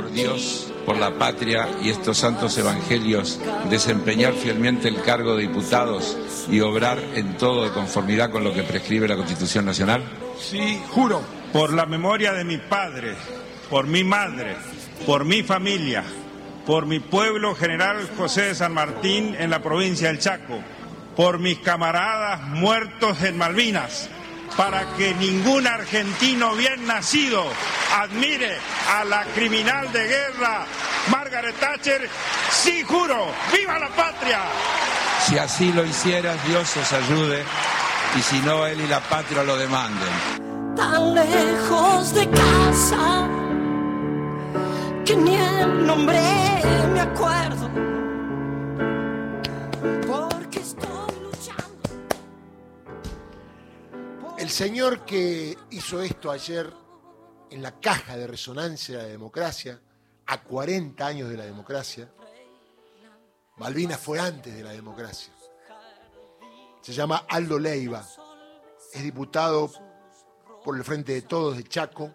por Dios, por la patria y estos santos evangelios, desempeñar fielmente el cargo de diputados y obrar en todo de conformidad con lo que prescribe la Constitución Nacional? Sí, juro. Por la memoria de mi padre, por mi madre, por mi familia, por mi pueblo general José de San Martín en la provincia del Chaco, por mis camaradas muertos en Malvinas para que ningún argentino bien nacido admire a la criminal de guerra Margaret Thatcher, sí juro, viva la patria. Si así lo hicieras, Dios os ayude, y si no, él y la patria lo demanden. Tan lejos de casa que ni el nombre me acuerdo El señor que hizo esto ayer en la caja de resonancia de la democracia, a 40 años de la democracia, Malvinas fue antes de la democracia. Se llama Aldo Leiva, es diputado por el Frente de Todos de Chaco,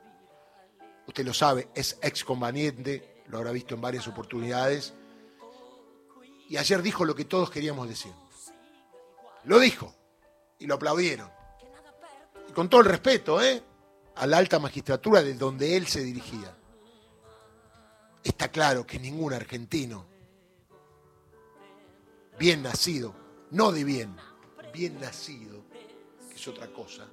usted lo sabe, es exconveniente, lo habrá visto en varias oportunidades, y ayer dijo lo que todos queríamos decir. Lo dijo y lo aplaudieron con todo el respeto, ¿eh? a la alta magistratura de donde él se dirigía. Está claro que ningún argentino, bien nacido, no de bien, bien nacido, que es otra cosa,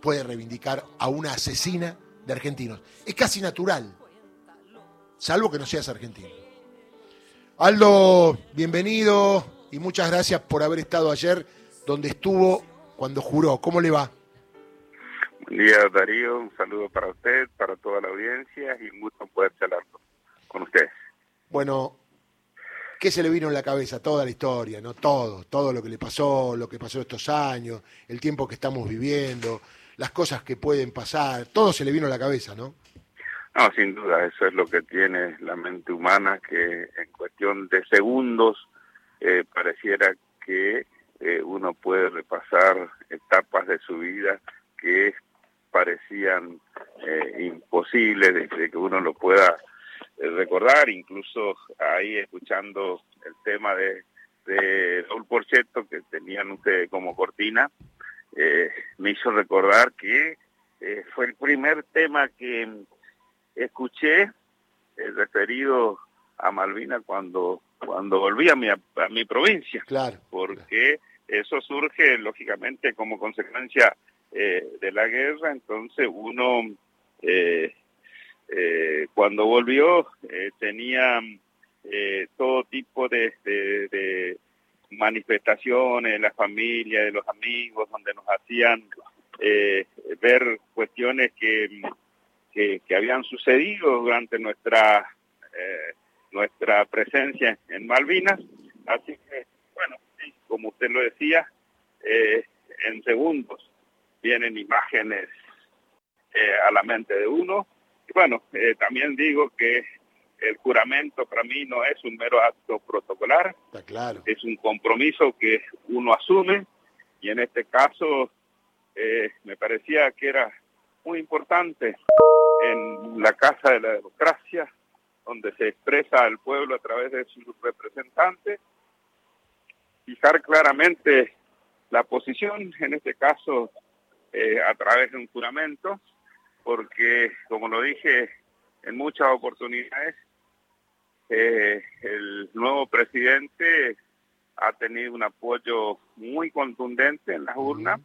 puede reivindicar a una asesina de argentinos. Es casi natural, salvo que no seas argentino. Aldo, bienvenido y muchas gracias por haber estado ayer donde estuvo cuando juró. ¿Cómo le va? Buen día, Darío. Un saludo para usted, para toda la audiencia y un gusto poder charlar con ustedes. Bueno, ¿qué se le vino en la cabeza? Toda la historia, ¿no? Todo, todo lo que le pasó, lo que pasó estos años, el tiempo que estamos viviendo, las cosas que pueden pasar, todo se le vino a la cabeza, ¿no? No, sin duda, eso es lo que tiene la mente humana, que en cuestión de segundos eh, pareciera que eh, uno puede repasar etapas de su vida que parecían eh, imposibles de, que uno lo pueda eh, recordar, incluso ahí escuchando el tema de, de Raúl Porchetto que tenían ustedes como cortina, eh, me hizo recordar que fue el primer tema que escuché referido a Malvina cuando cuando volví a mi, a mi provincia, claro, porque eso surge lógicamente como consecuencia eh, de la guerra, entonces uno eh, eh, cuando volvió tenía todo tipo de, de, manifestaciones de la familia, de los amigos, donde nos hacían ver cuestiones que, que, habían sucedido durante nuestra nuestra presencia en Malvinas. Así que, bueno, como usted lo decía, en segundos vienen imágenes eh, a la mente de uno. Y bueno, eh, también digo que el juramento para mí no es un mero acto protocolar, claro. es un compromiso que uno asume y en este caso eh, me parecía que era muy importante en la Casa de la Democracia, donde se expresa al pueblo a través de sus representantes, fijar claramente la posición, en este caso eh, a través de un juramento, porque, como lo dije en muchas oportunidades, eh, el nuevo presidente ha tenido un apoyo muy contundente en las urnas,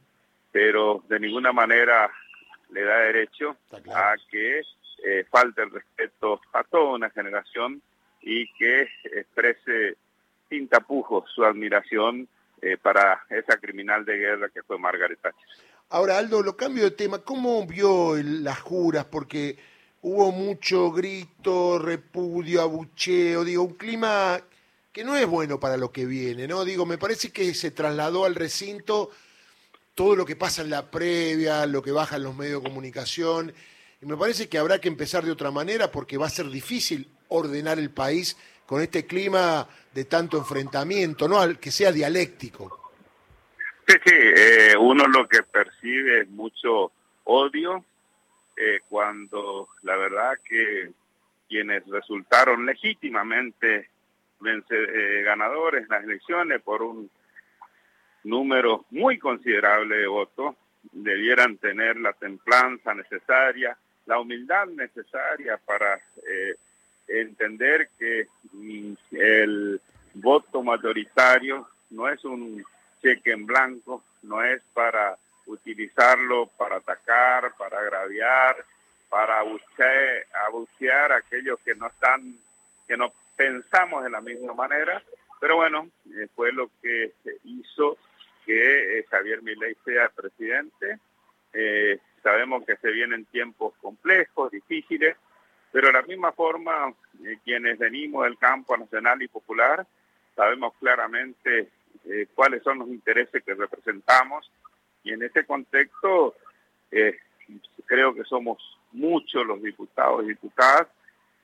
pero de ninguna manera le da derecho a que eh, falte el respeto a toda una generación y que exprese sin tapujos su admiración para esa criminal de guerra que fue Margaret Thatcher. Ahora, Aldo, lo cambio de tema. ¿Cómo vio las juras? Porque hubo mucho grito, repudio, abucheo, digo, un clima que no es bueno para lo que viene, ¿no? Digo, me parece que se trasladó al recinto todo lo que pasa en la previa, lo que baja en los medios de comunicación, y me parece que habrá que empezar de otra manera porque va a ser difícil ordenar el país con este clima de tanto enfrentamiento, ¿no? Que sea dialéctico. Sí, sí, eh, uno lo que percibe es mucho odio eh, cuando la verdad que quienes resultaron legítimamente eh, ganadores en las elecciones por un número muy considerable de votos, debieran tener la templanza necesaria, la humildad necesaria para eh, entender que mm, el voto mayoritario no es un cheque en blanco, no es para utilizarlo para atacar, para agraviar, para abuchear, a aquellos que no están, que no pensamos de la misma manera, pero bueno, eh, fue lo que hizo que eh, Javier Milei sea presidente. Eh, sabemos que se vienen tiempos complejos, difíciles, pero de la misma forma, quienes venimos del campo nacional y popular, sabemos claramente cuáles son los intereses que representamos y en ese contexto creo que somos muchos los diputados y diputadas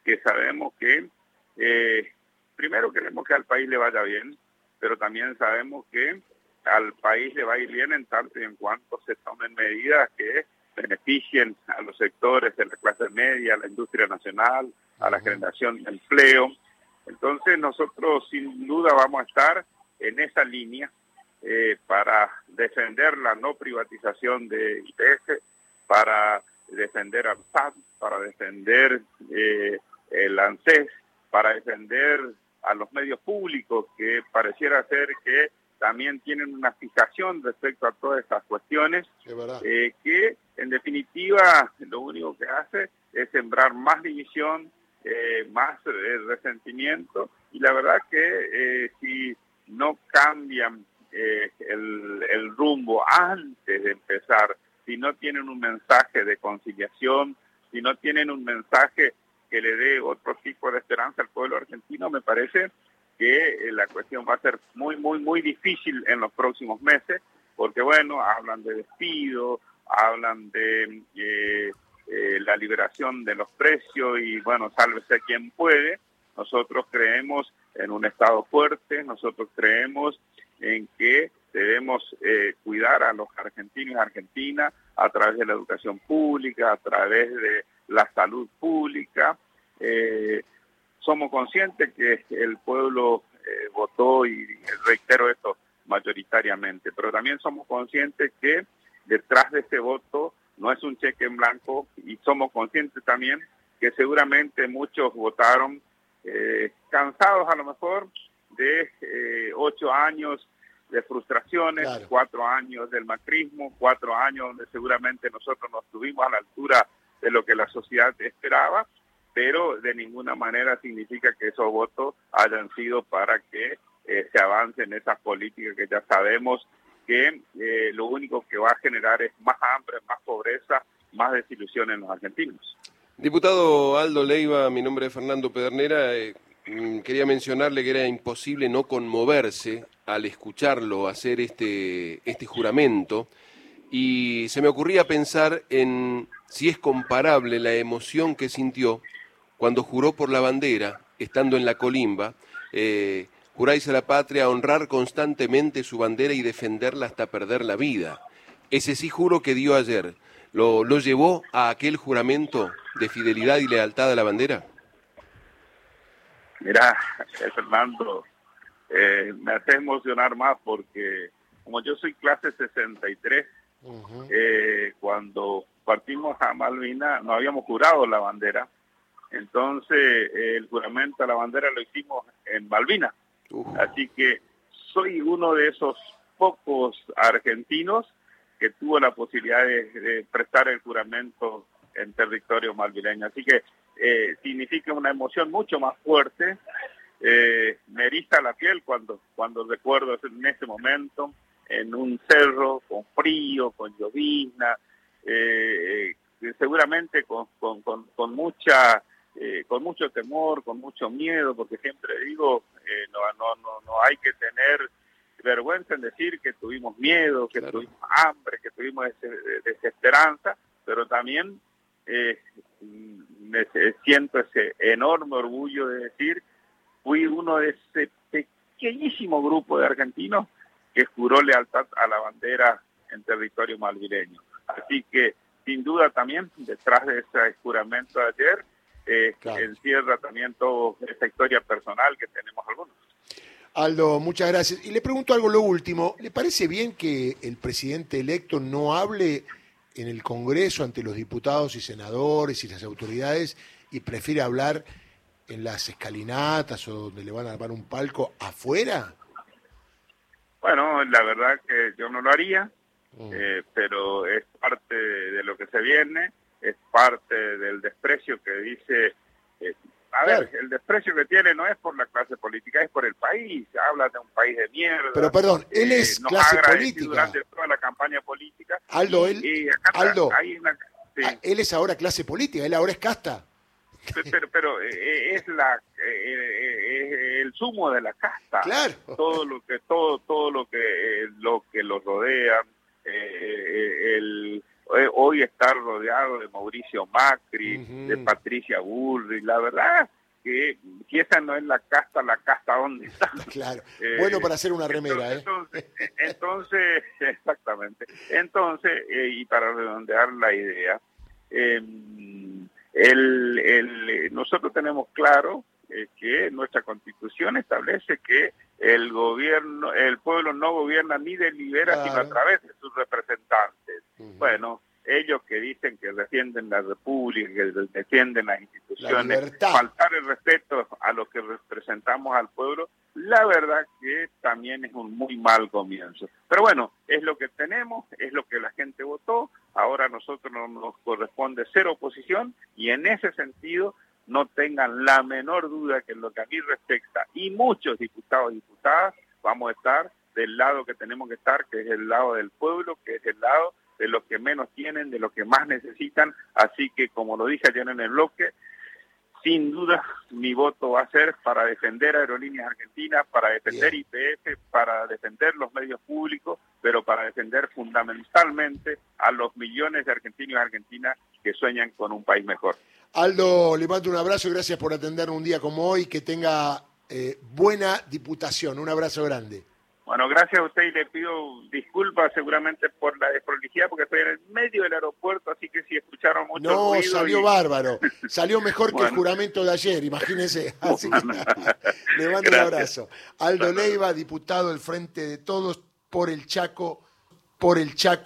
que sabemos que eh, primero queremos que al país le vaya bien, pero también sabemos que al país le va a ir bien en tanto y en cuanto se tomen medidas que beneficien a los sectores de la clase media, a la industria nacional, a la generación de empleo. Entonces nosotros sin duda vamos a estar en esa línea eh, para defender la no privatización de IPS, para defender al SAT, para defender eh, el ANSES, para defender a los medios públicos, que pareciera ser que también tienen una fijación respecto a todas estas cuestiones, eh, que en definitiva lo único que hace es sembrar más división, eh, más eh, resentimiento, y la verdad que si no cambian el, el rumbo antes de empezar, si no tienen un mensaje de conciliación, si no tienen un mensaje que le dé otro tipo de esperanza al pueblo argentino, me parece que eh, la cuestión va a ser muy, muy, muy difícil en los próximos meses, porque bueno, hablan de despido, hablan de eh, eh, la liberación de los precios y bueno, sálvese quien puede. Nosotros creemos en un Estado fuerte, nosotros creemos en que debemos cuidar a los argentinos y argentinas a través de la educación pública, a través de la salud pública. Eh, somos conscientes que el pueblo eh, votó, y reitero esto mayoritariamente, pero también somos conscientes que detrás de ese voto no es un cheque en blanco y somos conscientes también que seguramente muchos votaron eh, cansados a lo mejor de ocho años de frustraciones, cuatro años del macrismo, cuatro años donde seguramente nosotros no estuvimos a la altura de lo que la sociedad esperaba, pero de ninguna manera significa que esos votos hayan sido para que eh, se avance en esas políticas que ya sabemos que eh, lo único que va a generar es más hambre, más pobreza, más desilusión en los argentinos. Diputado Aldo Leiva, mi nombre es Fernando Pedernera. Eh, mm, quería mencionarle que era imposible no conmoverse al escucharlo hacer este, este juramento y se me ocurría pensar en si es comparable la emoción que sintió cuando juró por la bandera, estando en la colimba, eh, juráis a la patria honrar constantemente su bandera y defenderla hasta perder la vida. Ese sí juro que dio ayer, ¿lo, lo llevó a aquel juramento de fidelidad y lealtad a la bandera? Mira, Fernando, eh, me hace emocionar más porque como yo soy clase 63, eh, cuando partimos a Malvina no habíamos jurado la bandera, entonces el juramento a la bandera lo hicimos en Malvina. Así que soy uno de esos pocos argentinos que tuvo la posibilidad de, prestar el juramento en territorio malvileño. Así que eh, significa una emoción mucho más fuerte. Eh, me eriza la piel cuando, cuando recuerdo en ese momento en un cerro con frío, con llovizna, eh, eh, seguramente con, con, con, mucha eh, con mucho temor, con mucho miedo, porque siempre digo, no, no, no, no hay que tener vergüenza en decir que tuvimos miedo, que tuvimos hambre, que tuvimos desesperanza, pero también me siento ese enorme orgullo de decir, fui uno de ese pequeñísimo grupo de argentinos que juró lealtad a la bandera en territorio malvileño. Así que, sin duda también, detrás de ese juramento de ayer, eh, Claro. encierra también toda esta historia personal que tenemos algunos. Aldo, muchas gracias. Y le pregunto algo lo último. ¿Le parece bien que el presidente electo no hable en el Congreso ante los diputados y senadores y las autoridades y prefiere hablar en las escalinatas o donde le van a armar un palco afuera? Bueno, la verdad que yo no lo haría, Mm. eh, pero es parte de lo que se viene, es parte del desprecio que dice... eh, a ver, el desprecio que tiene no es por la clase política, es por el país. Habla de un país de mierda. Pero perdón, él Eh, es clase política. Durante toda la campaña política. Aldo, él- está, Aldo. una- sí. Ah, Él es ahora clase política, él ahora es casta. pero, pero, eh, es la eh, eh, el sumo de la casta Claro. todo lo que todo todo lo que eh, lo que los rodea eh, eh, el eh, hoy estar rodeado de Mauricio Macri de Patricia Bullrich la verdad que si esa no es la casta la casta dónde está Claro. Eh, Bueno para hacer una remera, ¿eh? entonces, entonces, exactamente. Entonces, eh, y para redondear la idea, eh, el, el- nosotros tenemos claro eh, que nuestra constitución establece que el gobierno, el pueblo no gobierna ni delibera, sino a través de sus representantes. Bueno, ellos que dicen que defienden la república, que defienden las instituciones, faltar el respeto a los que representamos al pueblo, la verdad que también es un muy mal comienzo. Pero bueno, es lo que tenemos, es lo que la gente votó, ahora a nosotros no- nos corresponde ser oposición y en ese sentido no tengan la menor duda que en lo que a mí respecta y muchos diputados y diputadas vamos a estar del lado que tenemos que estar, que es el lado del pueblo, que es el lado de los que menos tienen, de los que más necesitan. Así que, como lo dije ayer en el bloque, sin duda mi voto va a ser para defender Aerolíneas Argentinas, para defender IPF, para defender los medios públicos, pero para defender fundamentalmente a los millones de argentinos y argentinas que sueñan con un país mejor. Aldo, le mando un abrazo y gracias por atender un día como hoy. Que tenga eh, buena diputación. Un abrazo grande. Bueno, gracias a usted y le pido disculpas seguramente por la desprolijidad porque estoy en el medio del aeropuerto, así que si escucharon mucho No, ruido salió y- bárbaro. Salió mejor que el juramento de ayer. Así que, le mando un abrazo. Aldo Leiva, diputado del Frente de Todos por el Chaco, por el Chaco.